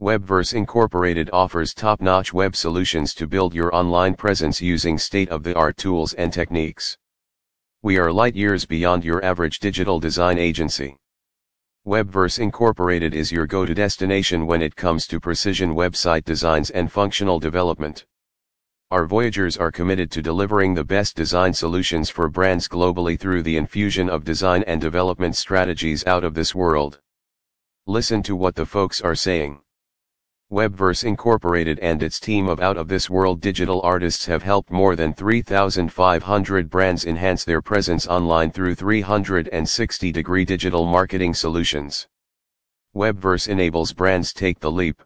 Webverse Incorporated offers top-notch web solutions to build your online presence using state-of-the-art tools and techniques. We are light years beyond your average digital design agency. Webverse Incorporated is your go-to destination when it comes to precision website designs and functional development. Our Voyagers are committed to delivering the best design solutions for brands globally through the infusion of design and development strategies out of this world. Listen to what the folks are saying. Webverse Incorporated and its team of out-of-this-world digital artists have helped more than 3,500 brands enhance their presence online through 360-degree digital marketing solutions. Webverse enables brands take the leap,